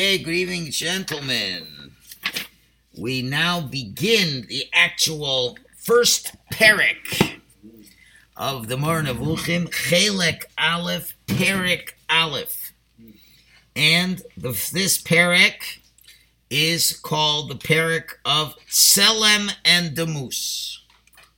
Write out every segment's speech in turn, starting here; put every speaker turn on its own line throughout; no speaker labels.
Okay, good evening, gentlemen. We now begin the actual first parak of the Moreh Nevuchim, Chelek Aleph, Parak Aleph. And the, this parak is called the parak of Selem and Demus.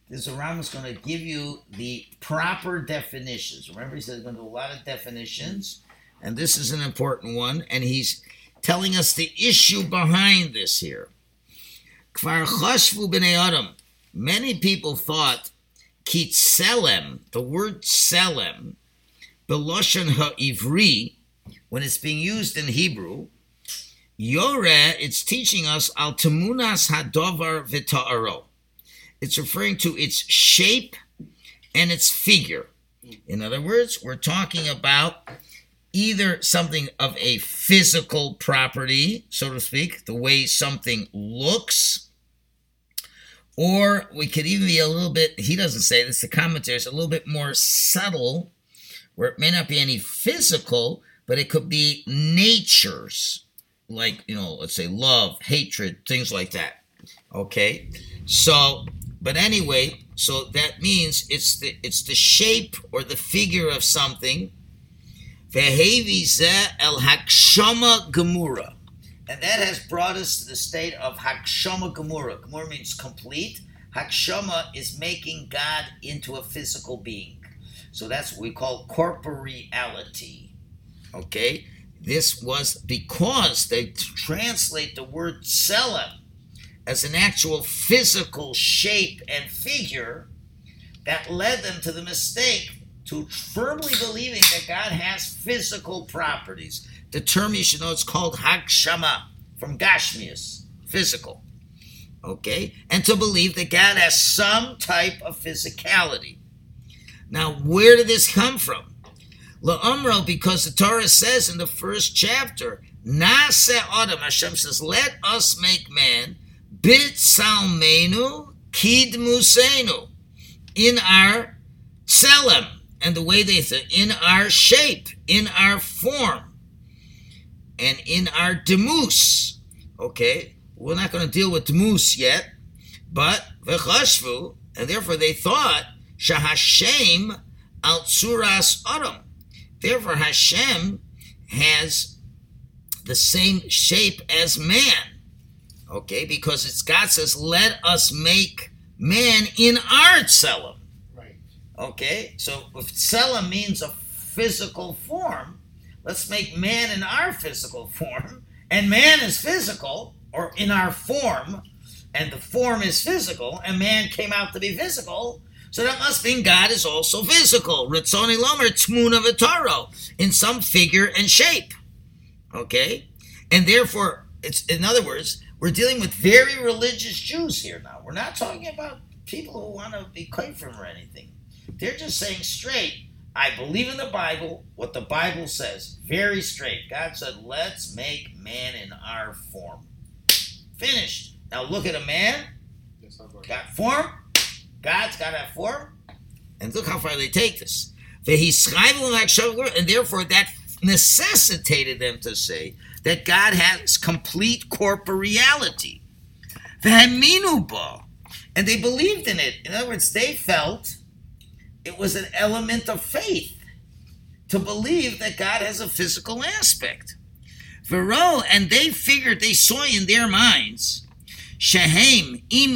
This Ram is going to give you the proper definitions. Remember, he said he's going to do a lot of definitions, and this is an important one. And he's telling us the issue behind this here. Chashvu b'nei adam. Many people thought the word selem, beloshan ha'ivri, when it's being used in Hebrew, it's teaching us al hadovar. It's referring to its shape and its figure. In other words, we're talking about either something of a physical property, so to speak, the way something looks, or we could even be a little bit, he doesn't say this, the commentary is a little bit more subtle, where it may not be any physical, but it could be natures, like, you know, let's say love, hatred, things like that. Okay? So but anyway, so that means it's the it's the shape or the figure of something. El hakshama gemura, and that has brought us to the state of hakshama gemura. Gemura means complete. Hakshama is making God into a physical being. So that's what we call corporeality. Okay? This was because they translate the word selim as an actual physical shape and figure that led them to the mistake to firmly believing that God has physical properties. The term you should know is called Hakshama from Gashmius, physical. Okay? And to believe that God has some type of physicality. Now, where did this come from? La'umro, because the Torah says in the first chapter, Nase Adam, Hashem says, let us make man bit salmenu kid musenu in our tselem and the way they say in our shape, in our form, and in our demus. Okay, we're not going to deal with demus yet, but v'chashvu, and therefore they thought shahashem al tsuras adam. Therefore, Hashem has the same shape as man. Okay, because it's God says, "Let us make man in our tselem." Okay, so if tselem means a physical form, let's make man in our physical form, and man is physical or in our form, and the form is physical, and man came out to be physical. So that must mean God is also physical. Ritzoni Lomer Tmuna Vitaro in some figure and shape. Okay? And therefore, it's in other words, we're dealing with very religious Jews here now. We're not talking about people who want to be from or anything. They're just saying straight, I believe in the Bible, what the Bible says. Very straight. God said, let's make man in our form. Finished. Now look at a man. Got form. God's got that form. And look how far they take this. And therefore that necessitated them to say that God has complete corporeality. And they believed in it. In other words, they felt it was an element of faith to believe that God has a physical aspect. Vero, and they figured, they saw in their minds, Shehem im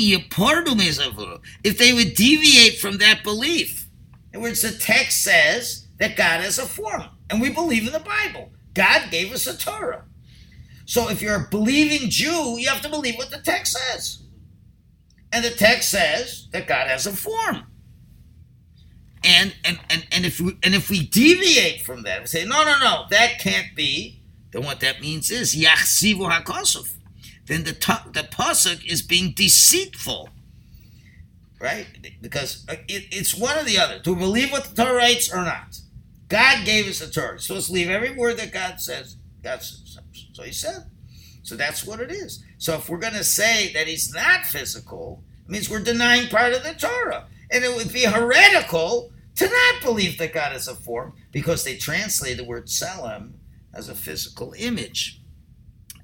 if they would deviate from that belief. In words, the text says that God has a form, and we believe in the Bible. God gave us a Torah. So if you're a believing Jew, you have to believe what the text says. And the text says that God has a form. And and and, and if we and if we deviate from that, we say, no, no, no, that can't be, then what that means is Yachsivu Hakosuf. Then the the pasuk is being deceitful. Right? Because uh, it, it's one or the other. To believe what the Torah writes or not. God gave us the Torah. So let's leave every word that God says. God says. So he said. So that's what it is. So if we're going to say that he's not physical, it means we're denying part of the Torah. And it would be heretical to not believe that God is a form because they translate the word selim as a physical image.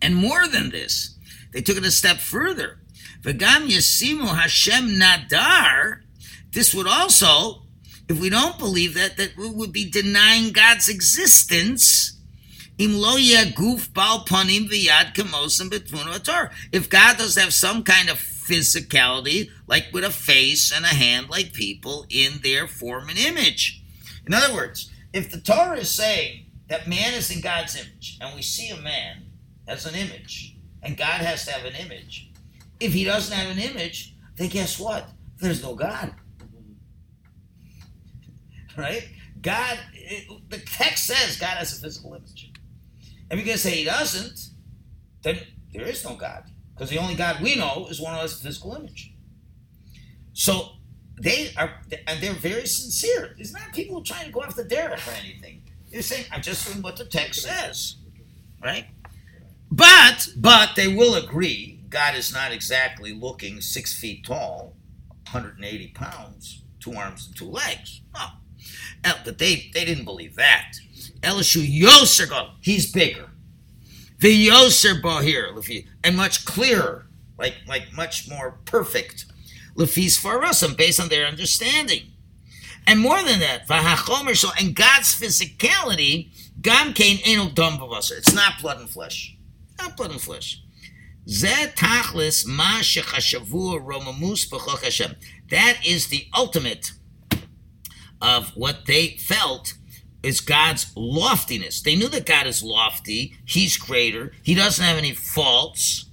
And more than this, they took it a step further. V'gam yesimu Hashem nadar. This would also, if we don't believe that, that we would be denying God's existence. Im lo guf bal panim v'yad kamosim If God does have some kind of physicality, like with a face and a hand, like people in their form and image. In other words, if the Torah is saying that man is in God's image, and we see a man as an image, and God has to have an image, if he doesn't have an image, then guess what? There's no God. Right? God, it, the text says God has a physical image. And we can say he doesn't, then there is no God. Because the only God we know is one has a physical image. So they are, and they're very sincere. It's not people trying to go after Derek or anything. They're saying, I'm just doing what the text says. Right? But, but they will agree God is not exactly looking six feet tall, 180 pounds, two arms and two legs. No. But they, they didn't believe that. Elishu Yoser, he's bigger. The Yoser Bahir, and much clearer, like, like much more perfect. Lefis Farasim, based on their understanding. And more than that, vaHachomer, so and God's physicality, Gam Kain Enel Dum It's not blood and flesh. Not blood and flesh. That is the ultimate of what they felt is God's loftiness. They knew that God is lofty, He's greater, He doesn't have any faults,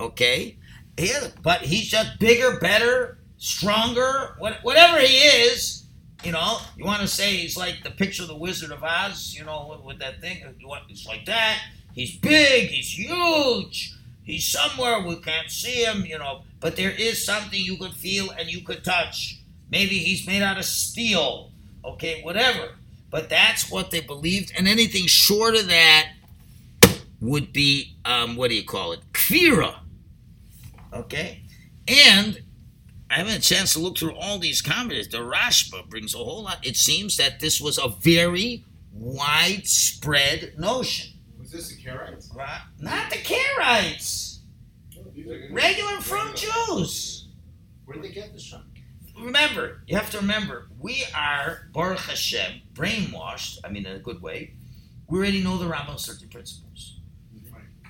okay? Yeah, but He's just bigger, better, stronger, whatever He is. You know, you want to say He's like the picture of the Wizard of Oz, you know, with, with that thing. It's like that. He's big, He's huge. He's somewhere we can't see him, you know, but there is something you could feel and you could touch. Maybe he's made out of steel, okay, whatever. But that's what they believed, and anything short of that would be, um, what do you call it? Kfira. Okay? And I haven't a chance to look through all these commentaries. The Rashba brings a whole lot. It seems that this was a very widespread notion Was
this the Karaites?
Right. Not the Karaites. Regular from Jews.
Where did they get this from?
Remember, you have to remember, we are, Baruch Hashem, brainwashed, I mean in a good way. We already know the Rambam's 13 principles.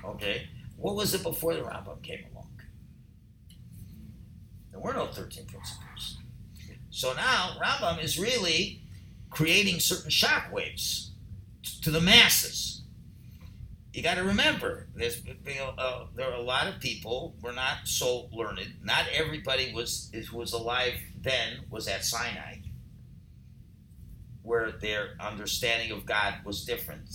Okay? What was it before the Rambam came along? There were no 13 principles. So now Rambam is really creating certain shock waves to the masses you got to remember, there's uh, there are a lot of people were not so learned. Not everybody was was alive then was at Sinai, where their understanding of God was different.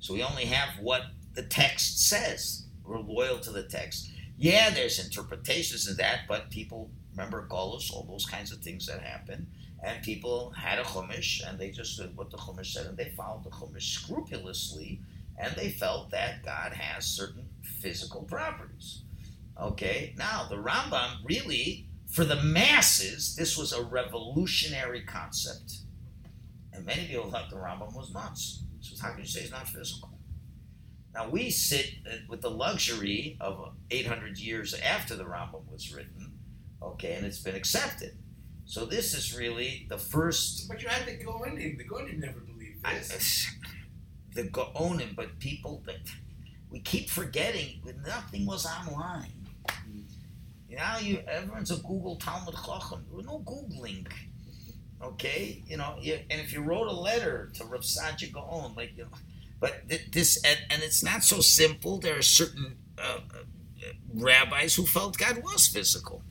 So we only have what the text says. We're loyal to the text. Yeah, there's interpretations of that, but people remember Golos, all those kinds of things that happen. And people had a Chumash, and they just did what the Chumash said, and they followed the Chumash scrupulously and they felt that God has certain physical properties. Okay, now the Rambam really, for the masses, this was a revolutionary concept. And many people thought the Rambam was nuts. So how can you say it's not physical? Now we sit uh, with the luxury of 800 years after the Rambam was written, okay, and it's been accepted. So this is really the first.
But you had the Goenim. The Goenim never believed this.
I, the Gaonim, but people that we keep forgetting that nothing was online. You you everyone's a Google Talmud Chacham. No Googling. Okay, you know, you, and if you wrote a letter to Rav Gaon, like, you know, but this, and, and, it's not so simple. There are certain uh, uh, rabbis who felt God was physical.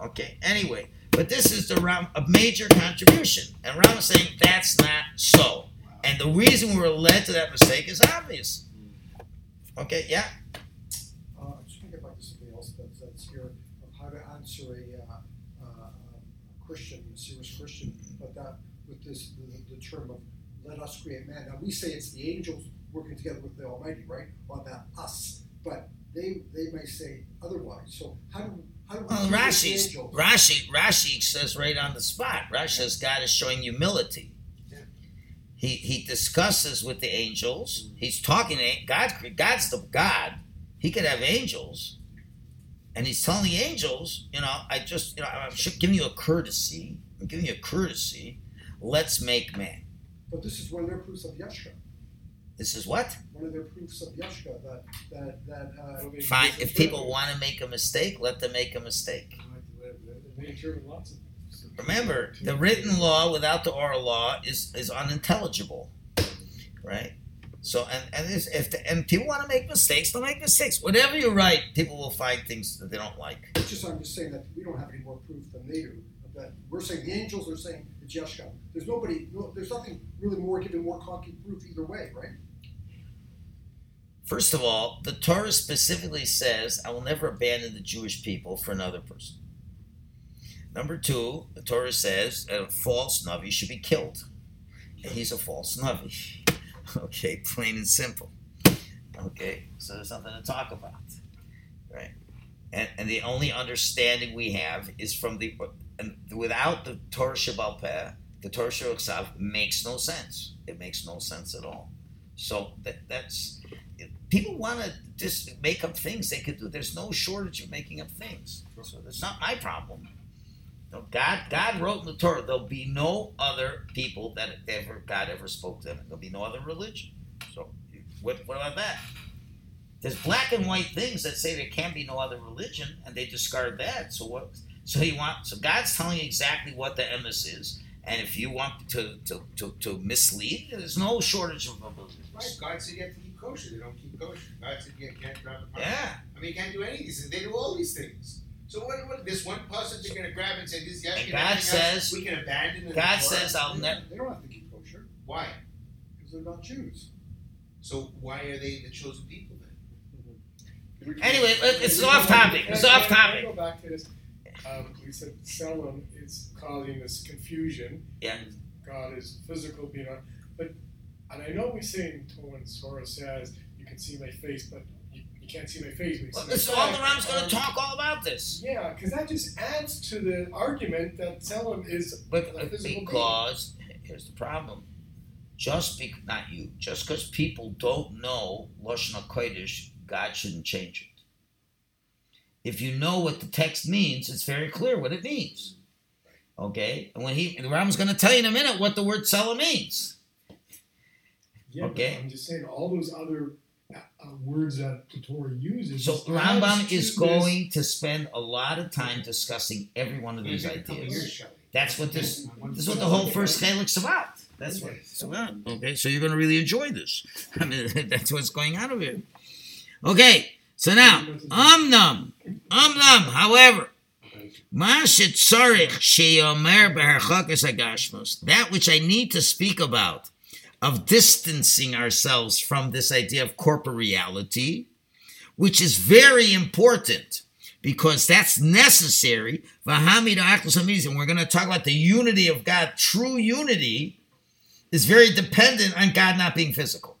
Okay, anyway, but this is the Ram, a major contribution, and Ram is saying that's not so. And the reason we were led to that mistake is obvious. Okay, yeah?
Uh, I just want to get back to something else that's, that's here of how to answer a, uh, uh, a Christian, a serious Christian, but that with this the, the, term of let us create man. Now we say it's the angels working together with the Almighty, right? On that us, but they they may say otherwise. So how do how do we
well, Rashi Rashi Rashi says right on the spot. Rashi says God is showing humility he he discusses with the angels. He's talking to God. God's the God. He could have angels, and he's telling the angels, you know, I just, you know, I'm giving you a courtesy. I'm giving you a courtesy. Let's make man.
But this is one of their proofs of Yeshka.
This is what?
One of their proofs of Yeshka that that that uh,
Fine. If people want to make a mistake, let them make a mistake. Remember, the written law without the oral law is is unintelligible, right? So and and if the, and people want to make mistakes, they'll make mistakes. Whatever you write, people will find things that they don't like.
It's just I'm just saying that we don't have any more proof than they do. That we're saying the angels are saying it's Yeshka. There's nobody. No, there's nothing really more given more concrete proof either way, right?
First of all, the Torah specifically says, "I will never abandon the Jewish people for another person." Number two, the Torah says a false navi should be killed. And he's a false navi. Okay, plain and simple. Okay, so there's something to talk about, right? And, and the only understanding we have is from the without the Torah Sheba'al Peh, the Torah Shabbat makes no sense. It makes no sense at all. So that that's people want to just make up things they could do. There's no shortage of making up things. So that's not my problem. No, God, God wrote in the Torah, there'll be no other people that ever God ever spoke to them. There'll be no other religion. So, what, what about that? There's black and white things that say there can be no other religion, and they discard that. So what? So you want? So God's telling you exactly what the emes is, and if you want to to, to, to mislead, there's no shortage of religions.
Right. God said you have to keep kosher. They don't keep kosher. God said you can't grab the
Yeah.
I mean, you can't do any of these things. They do all these things. So what? What? This one person they're going to grab and say this yes.
And God says-
we can abandon. in the
God
Torah?
says, "I'll
they,
never."
they don't have to keep kosher
Why?
because they're not Jews.
So why are they the chosen people then? Mm-hmm.
Anyway, let- it's off topic. It's
Can I-
off
can I
topic.
Go back to this. Um, we said Selim is causing this confusion.
Yeah.
God is physical being on, but and I know we say in when Sora says you can see my face, but you, you can't see my face. But
Well,
my
all
back.
going to talk all about this.
Yeah, because that just adds to the argument that Selim is
But
a physical being.
because here's the problem. Just be not you. Just because people don't know Lashon Hakodesh, God shouldn't change it. If you know what the text means, it's very clear what it means. Okay, and when he the Rambam's going to tell you in a minute what the word "sella" means.
Yeah,
Okay.
I'm just saying all those other uh, words that the Torah uses.
So Rambam is
this-
going to spend a lot of time discussing every one of these
It's gonna take a couple
ideas.
years,
That's what this This is what the whole first Chelek's about. That's what it's about. Okay, so you're going to really enjoy this. I mean, that's what's going on over here. Okay, so now, um Amnam, Amnam, um however, shetzarich sheyomer beherchakas agashmos, that which I need to speak about, of distancing ourselves from this idea of corporeality, which is very important because that's necessary. And we're going to talk about the unity of God. True unity is very dependent on God not being physical.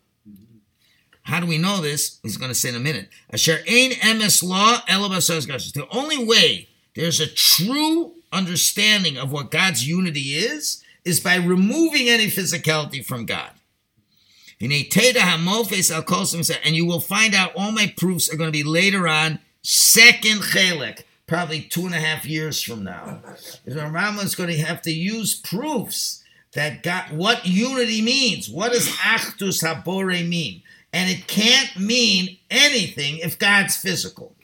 How do we know this? He's going to say in a minute. Asher ein emes law. The only way there's a true understanding of what God's unity is is by removing any physicality from God. And you will find out all my proofs are going to be later on, second chelek, probably two and a half years from now. Rambam is going to have to use proofs that God, what unity means. What does achdus habore mean? And it can't mean anything if God's physical.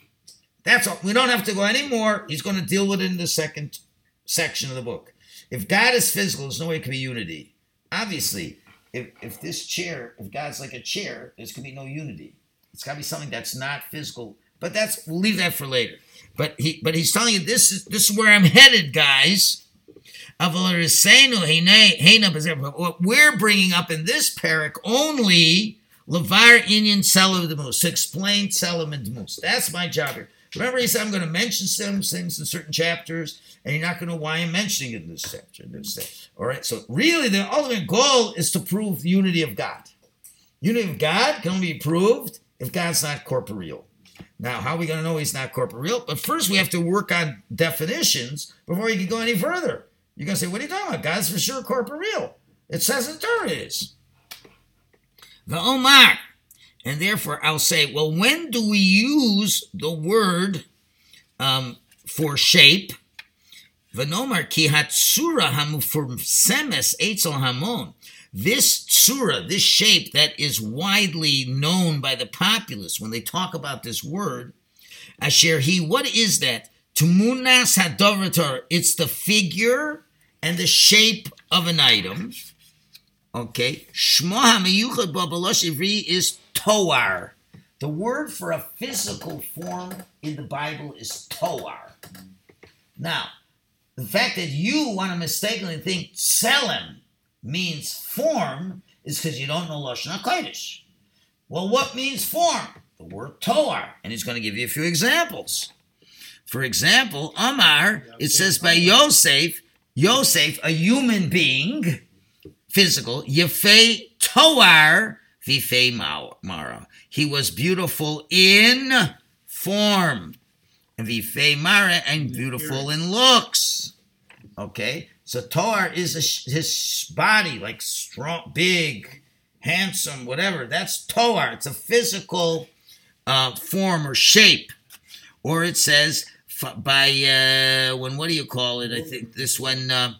That's all. We don't have to go anymore. He's going to deal with it in the second section of the book. If God is physical, there's no way it can be unity. Obviously, if, if this chair, if God's like a chair, there's going to be no unity. It's got to be something that's not physical. But that's we'll leave that for later. But he but he's telling you this is this is where I'm headed, guys. We're bringing up in this parak only Levar Inyan Selim Demus explain Selim and. That's my job here. Remember, he said I'm going to mention some things in certain chapters, and you're not going to know why I'm mentioning it in this chapter. This. All right. So really, the ultimate goal is to prove the unity of God. Unity of God can only be proved if God's not corporeal. Now, how are we going to know he's not corporeal? But first, we have to work on definitions before you can go any further. You're going to say, what are you talking about? God's for sure corporeal. It says in Torah it is. The Omar, And therefore, I'll say, well, when do we use the word um, for shape? V'nomar ki hatsura hamufursemes etzel hamon. This tsura, this shape that is widely known by the populace when they talk about this word, asher he, what is that? Tumunas hadovatar. It's the figure and the shape of an item. Okay. Shmo hamiyuchad babalosh ivri is toar. The word for a physical form in the Bible is toar. Now, the fact that you want to mistakenly think tselem means form is because you don't know Lashon HaKodesh. Well, what means form? The word toar. And he's going to give you a few examples. For example, Amar, it says by Yosef, Yosef, a human being, physical, Yefei Toar Vifei Mara. He was beautiful in form. And Vifei Mara, and beautiful in looks. Okay? So Toar is a, his body, like strong, big, handsome, whatever. That's Toar. It's a physical uh, form or shape. Or it says by uh, when what do you call it? I think this one uh,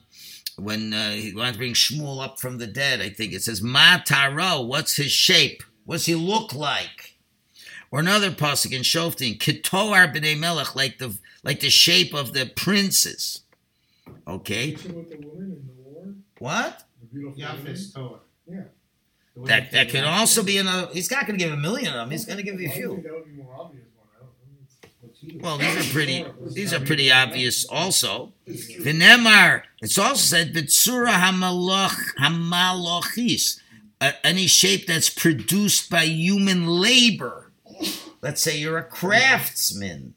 when uh, he wants to bring Shmuel up from the dead. I think it says Ma Mataro. What's his shape? What's he look like? Or another pasuk in Shoftim, Ketoar b'nei Melech, like the like the shape of the princes. Okay.
With the woman in the war,
What?
the beautiful woman.
Yafis Torah.
Yeah.
That
you
that could also be another. He's not going to give a million of them. He's going to give you a few.
that would be more obvious one. I don't know.
What's he-
Well, these are pretty. These are pretty obvious. Also, V'nemar. It's also said Bitsura hamalach hamalochis. Any shape that's produced by human labor. Let's say you're a craftsman.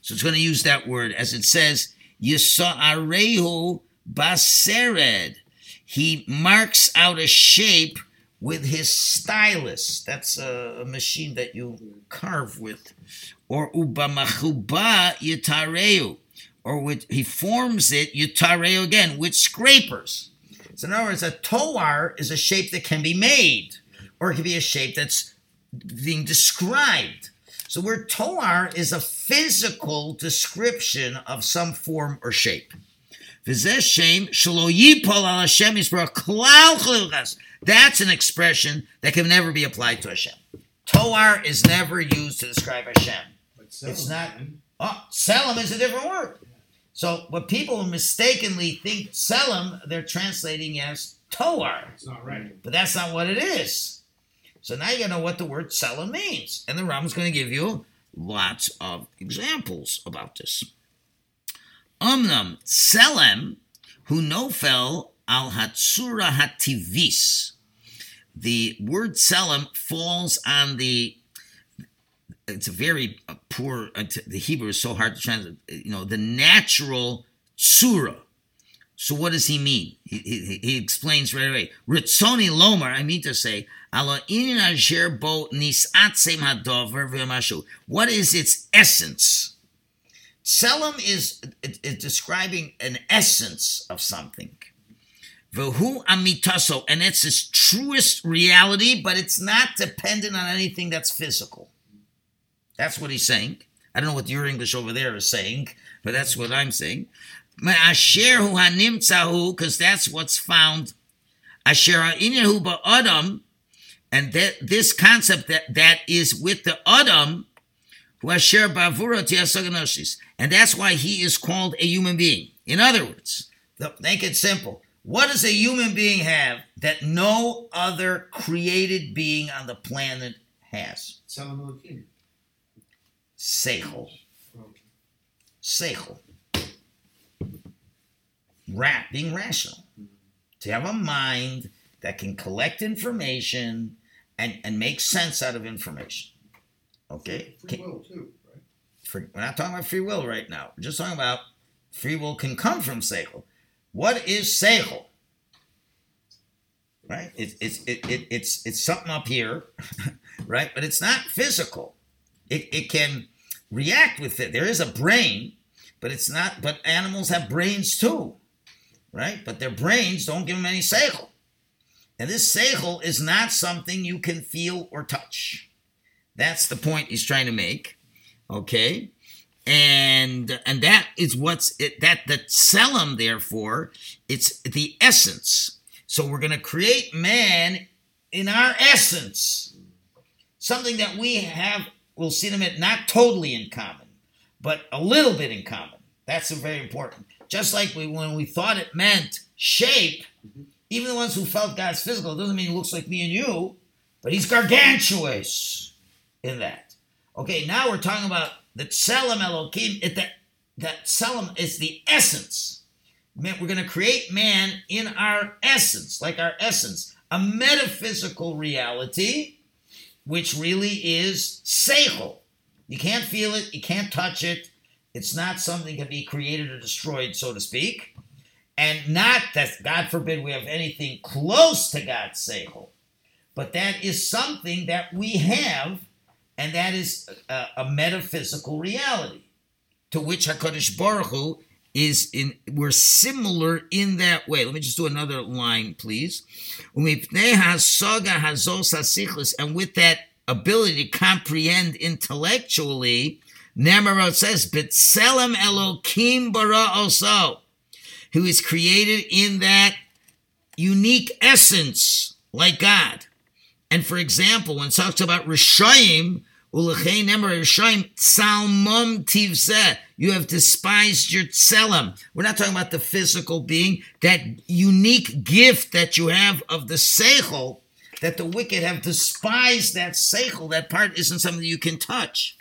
So it's going to use that word as it says Yisa'arehu basered. He marks out a shape with his stylus. That's a machine that you carve with. Or ubamachuba yitareu. Or with he forms it yitareu again with scrapers. So in other words, a toar is a shape that can be made, or it can be a shape that's being described. So where toar is a physical description of some form or shape. That's an expression that can never be applied to Hashem. Toar is never used to describe Hashem. It's not-
uh,
Oh, Selim is a different word. So what people mistakenly think Selim, they're translating as Toar.
It's not right.
But that's not what it is. So now you gotta know what the word Selim means. And the Rambam's gonna give you lots of examples about this. Umnam Selem, who nofel al hatsura hativis. The word Selim falls on the it's a very uh, poor uh, the hebrew is so hard to translate you know the natural tsura. So what does he mean? He, he, he explains right away. Ritzoni lomar i mean to say what is its essence? Selim is, describing an essence of something. V'hu amitaso, and it's its truest reality, but it's not dependent on anything that's physical. That's what he's saying. I don't know what your English over there is saying, but that's what I'm saying. Asher hu hanimtzahu, because that's what's found. Asher ha'inyahu ba'adam, and that this concept that, that is with the adam, who asher tiasaganoshis, and that's why he is called a human being. In other words, make it simple. What does a human being have that no other created being on the planet has? Seichel. Seichel. Rat, being rational. To have a mind that can collect information and, and make sense out of information. Okay?
Free will too, right?
for, we're not talking about free will right now. We're just talking about free will can come from seichel. What is seichel? Right? It's it's it, it, it's it's something up here, right? But it's not physical. It it can react with it. There is a brain, but it's not. But animals have brains too, right? But their brains don't give them any seichel. And this seichel is not something you can feel or touch. That's the point he's trying to make. Okay? And and that is what's it that the selim, therefore, it's the essence. So we're gonna create man in our essence. Something that we have, we'll see them a minute, not totally in common, but a little bit in common. That's very important. Just like we when we thought it meant shape, mm-hmm. even the ones who felt God's physical, it doesn't mean he looks like me and you, but he's gargantuous in that. Okay, now we're talking about the Tselem Elohim. It, that that Tselem is the essence. We're going to create man in our essence, like our essence, a metaphysical reality, which really is seichel. You can't feel it, you can't touch it. It's not something that can be created or destroyed, so to speak. And not that, God forbid, we have anything close to God's seichel. But that is something that we have, and that is a, a metaphysical reality to which Hakadosh Baruch Hu is in. We're similar in that way. Let me just do another line, please. And with that ability to comprehend intellectually, Nemarot says, "B'tselem Elokim bara also." who is created in that unique essence, like God. And for example, when it talks about Rishayim, You have despised your tselem. We're not talking about the physical being, that unique gift that you have of the seichel, that the wicked have despised that seichel. That part isn't something you can touch.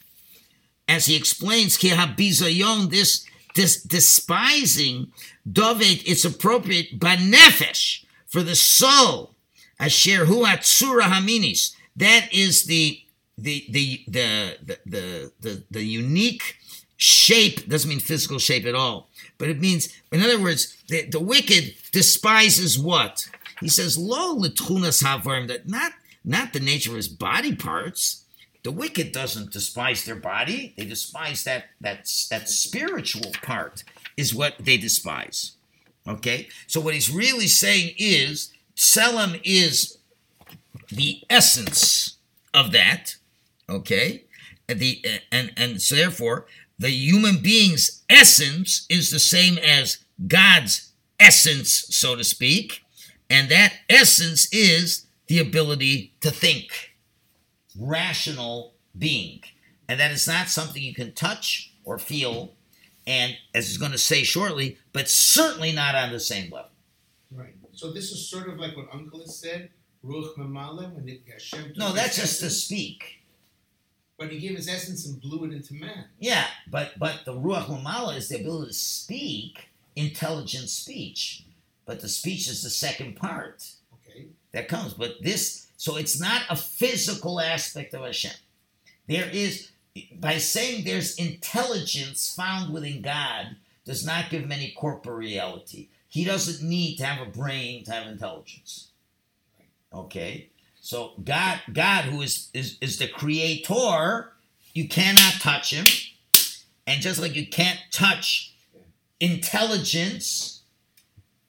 As he explains, Ki habizayon, this this despising David, it's appropriate banefesh for the soul. Asher hu atzura haminis. That is the the the the the the, the, unique shape doesn't mean physical shape at all, but it means, in other words, the, the wicked despises what he says. Lo letchunas havarim that not not the nature of his body parts. The wicked doesn't despise their body; they despise that that that spiritual part is what they despise. Okay, so what he's really saying is Selim is the essence of that. Okay, and the and and so therefore the human being's essence is the same as God's essence, so to speak, and that essence is the ability to think, rational being, and that is not something you can touch or feel and as he's going to say shortly, but certainly not on the same level.
Right. So this is sort of like what Onkelos said, Ruach Mamale, when it, Hashem
No, that's just to speak.
But he gave his essence and blew it into man.
Yeah, but but the ruach mamala is the ability to speak intelligent speech, but the speech is the second part
Okay.
that comes. But this, so it's not a physical aspect of Hashem. There is by saying there's intelligence found within God does not give him any corporeality. He doesn't need to have a brain to have intelligence. Okay? So God God who is is, is the creator, you cannot touch him. And just like you can't touch intelligence,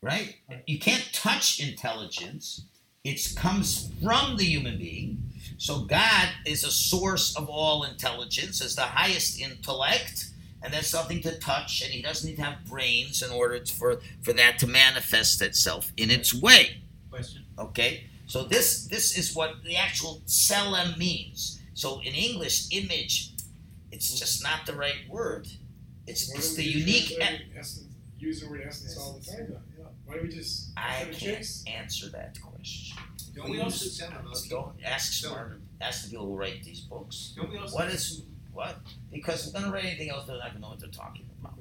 right? You can't touch intelligence. It comes from the human being. So God is a source of all intelligence, is the highest intellect, and that's something to touch, and he doesn't need to have brains in order for, for that to manifest itself in its way.
Question.
Okay? So this this is what the actual selem means. So in English, image, it's mm-hmm. just not the right word. It's,
Why
it's the unique.
translate essence, use the word essence all the time.
Yeah.
Why don't we just
I can't answer that question.
Don't
we
we
also-
also tell?
Don't ask
So-
smarter. Ask the people who write these books.
Don't we also?
What is what? Because if they're gonna write anything else, they're not gonna know what they're talking about.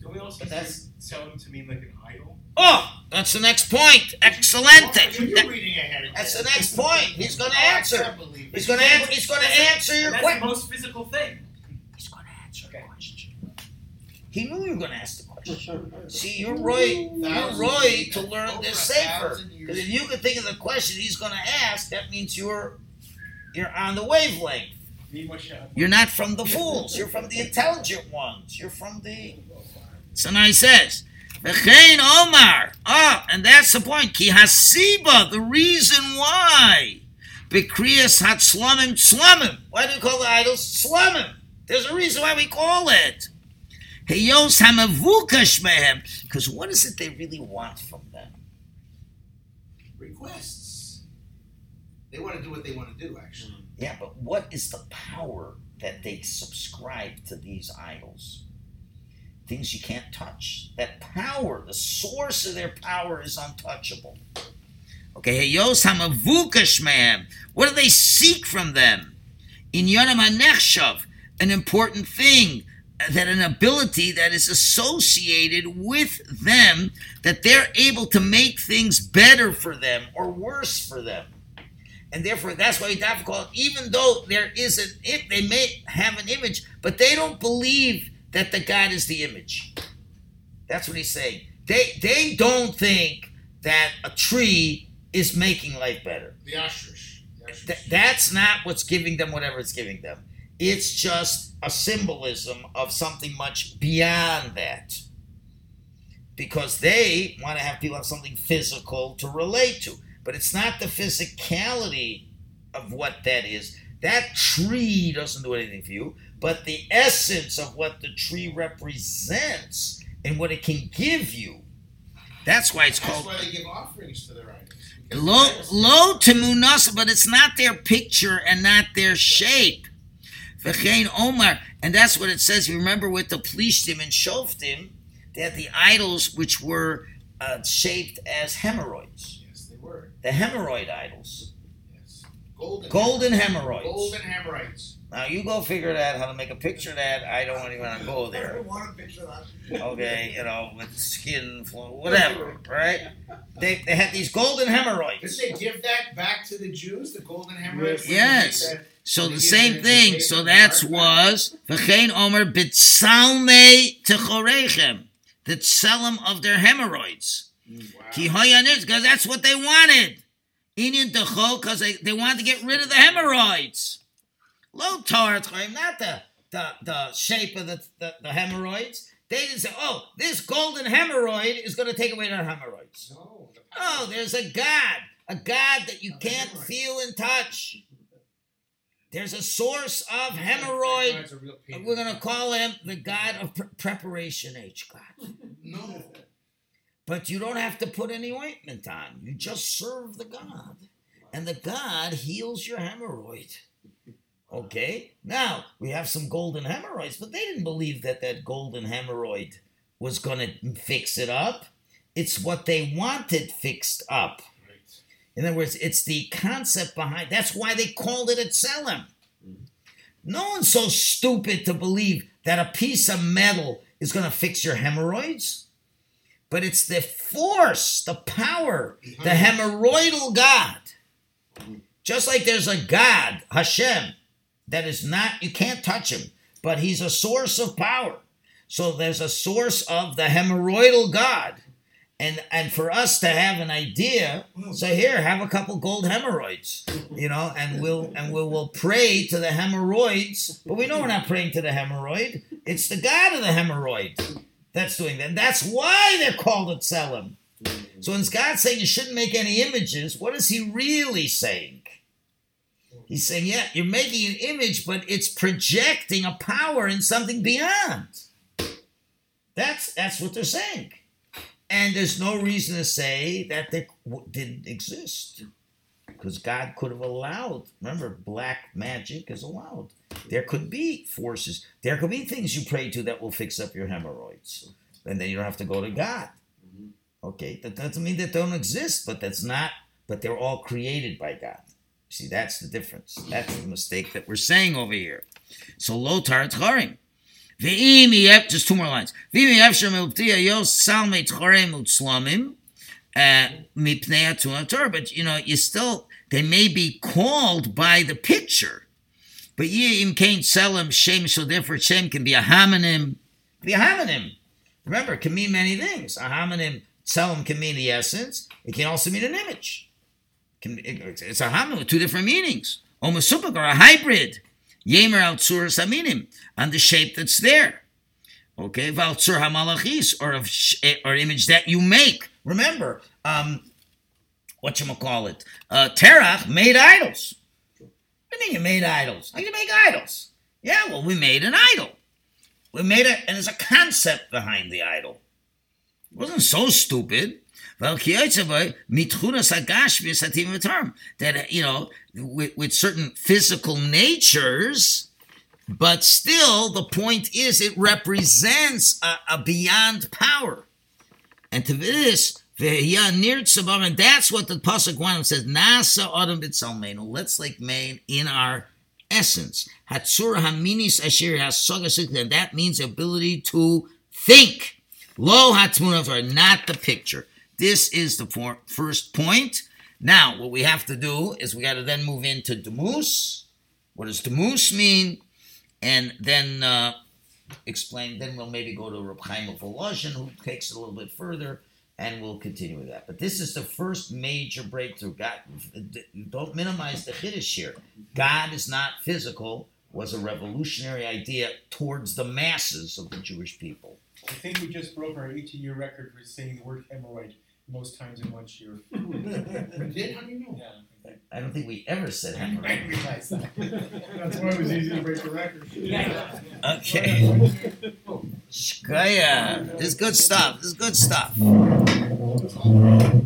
That's
Don't we also
But that's-
tell him to mean like an idol?
oh, that's the next point. Excellent.
You're, you're
That-
reading ahead of
that's the next point. He's gonna oh,
I
answer.
can't believe it.
He's gonna answer. He's gonna answer your
And that's
question.
the most physical thing.
He's gonna answer
Okay.
your question. He knew you were gonna ask the question. See, you're right. You're right
of
to learn this
a
safer. Because if you can think of the question he's gonna ask, that means you're you're on the wavelength.
Need much help.
You're not from the fools. You're from the intelligent ones. You're from the. So now he says, "V'chein Omar." Ah, and that's the point. Ki hasiba, the reason why. Bekriyas hat slumim slumim. Why do we call the idols slumim? There's a reason why we call it. Heyos hamavukash mehem. Because what is it they really want from them?
Requests. They want to do what they want to do, actually.
Yeah, but what is the power that they subscribe to these idols? Things you can't touch. That power, the source of their power is untouchable. Okay, Heyos hamavukash mehem. What do they seek from them? In Yonam an important thing, that an ability that is associated with them, that they're able to make things better for them or worse for them. And therefore, that's why you have to call it, even though there is an, if they may have an image, but they don't believe that the God is the image. That's what he's saying. They, they don't think that a tree is making life better.
The ostrich. The ostrich.
Th- that's not what's giving them whatever it's giving them. It's just a symbolism of something much beyond that. Because they want to have people have something physical to relate to. But it's not the physicality of what that is. That tree doesn't do anything for you, but the essence of what the tree represents and what it can give you. That's why it's
That's
called
why they give offerings to their idols.
Low, low to munasa, but it's not their picture and not their shape. V'chein Omar, and that's what it says. You remember with the Plishtim and Shoftim, they had the idols which were uh, shaped as hemorrhoids.
Yes, they were.
The hemorrhoid idols,
Yes. Golden.
golden hemorrhoids.
Golden hemorrhoids.
Now you go figure that how to make a picture of that. I don't even want to go
I
there.
don't want to picture that.
Okay, you know, with skin, flo- whatever, right? They, they had these golden hemorrhoids.
Did they give that back to the Jews, the golden hemorrhoids?
Yes.
When they did
So the same thing. So
and
that
art.
was v'chein omer bitzalmei techorechem, the tselem of their hemorrhoids. Ki hoyanis, because that's what they wanted. Inyan techo, because they, they wanted to get rid of the hemorrhoids. Low tar not the, the the shape of the, the the hemorrhoids. They didn't say, "Oh, this golden hemorrhoid is going to take away their hemorrhoids."
No,
Oh, there's a God, a God that you can't feel and touch. There's a source of hemorrhoid.
God's a real pain.
We're going to call him the God of pre- preparation H God.
No.
But you don't have to put any ointment on. You just serve the God. And the God heals your hemorrhoid. Okay? Now, we have some golden hemorrhoids, but they didn't believe that that golden hemorrhoid was going to fix it up. It's what they wanted fixed up.
Right.
In other words, it's the concept behind. That's why they called it a tselem. Mm-hmm. No one's so stupid to believe that a piece of metal is going to fix your hemorrhoids, but it's the force, the power, the hemorrhoidal God. Mm-hmm. Just like there's a God, Hashem, that is not you can't touch him, but he's a source of power. So there's a source of the hemorrhoidal God. And and for us to have an idea, so here, have a couple gold hemorrhoids, you know, and we'll and we'll, we'll pray to the hemorrhoids, but we know we're not praying to the hemorrhoid. It's the God of the hemorrhoid that's doing that. And that's why they're called a tselem. So when God's saying you shouldn't make any images, what is he really saying? He's saying, yeah, you're making an image, but it's projecting a power in something beyond. That's that's what they're saying. And there's no reason to say that they didn't exist. Because God could have allowed, remember, black magic is allowed. There could be forces, there could be things you pray to that will fix up your hemorrhoids. And then you don't have to go to God. Mm-hmm. Okay, that doesn't mean that they don't exist, but that's not, but they're all created by God. See, that's the difference. That's the mistake that we're saying over here. So lotar tcharim. Ve'im yep, just two more lines. Uh. But you know, you still they may be called by the picture. But ye im kain selim shem. Therefore, shem can be a homonym. Be a homonym. Remember, it can mean many things. A homonym selim can mean the essence. It can also mean an image. It's a with two different meanings. Omasupik or a hybrid. Yemer al tzuras aminim on the shape that's there. Okay, val tzur hamalachis or of sh- or image that you make. Remember, um, what you call it? Uh, Terach made idols. What do you mean you made idols? How you make idols? Yeah, well, we made an idol. We made it, and there's a concept behind the idol. It wasn't so stupid. Well, that uh, you know with, with certain physical natures, but still the point is it represents a, a beyond power, and to this. And that's what the Pasuk one says. Na'aseh Adam b'tzalmenu. Let's like man in our essence. Hatsur haminis asher hasagasik. And that means ability to think. Lo hatmunah, not the picture. This is the for- first point. Now, what we have to do is we got to then move into d'mus. What does d'mus mean? And then uh, explain. Then we'll maybe go to Reb Chaim of Volozhin, who takes it a little bit further, and we'll continue with that. But this is the first major breakthrough. God, don't minimize the chiddush here. God is not physical. Was a revolutionary idea towards the masses of the Jewish people.
I think we just broke our 18 year record for saying the word hemorrhoid most times in one year.
We did? How do you know?
Yeah.
I don't think we ever said
I
hemorrhoid.
realize that.
That's why it was easy to break the record.
Okay. Shkaya. This is good stuff. This is good stuff.
It's all-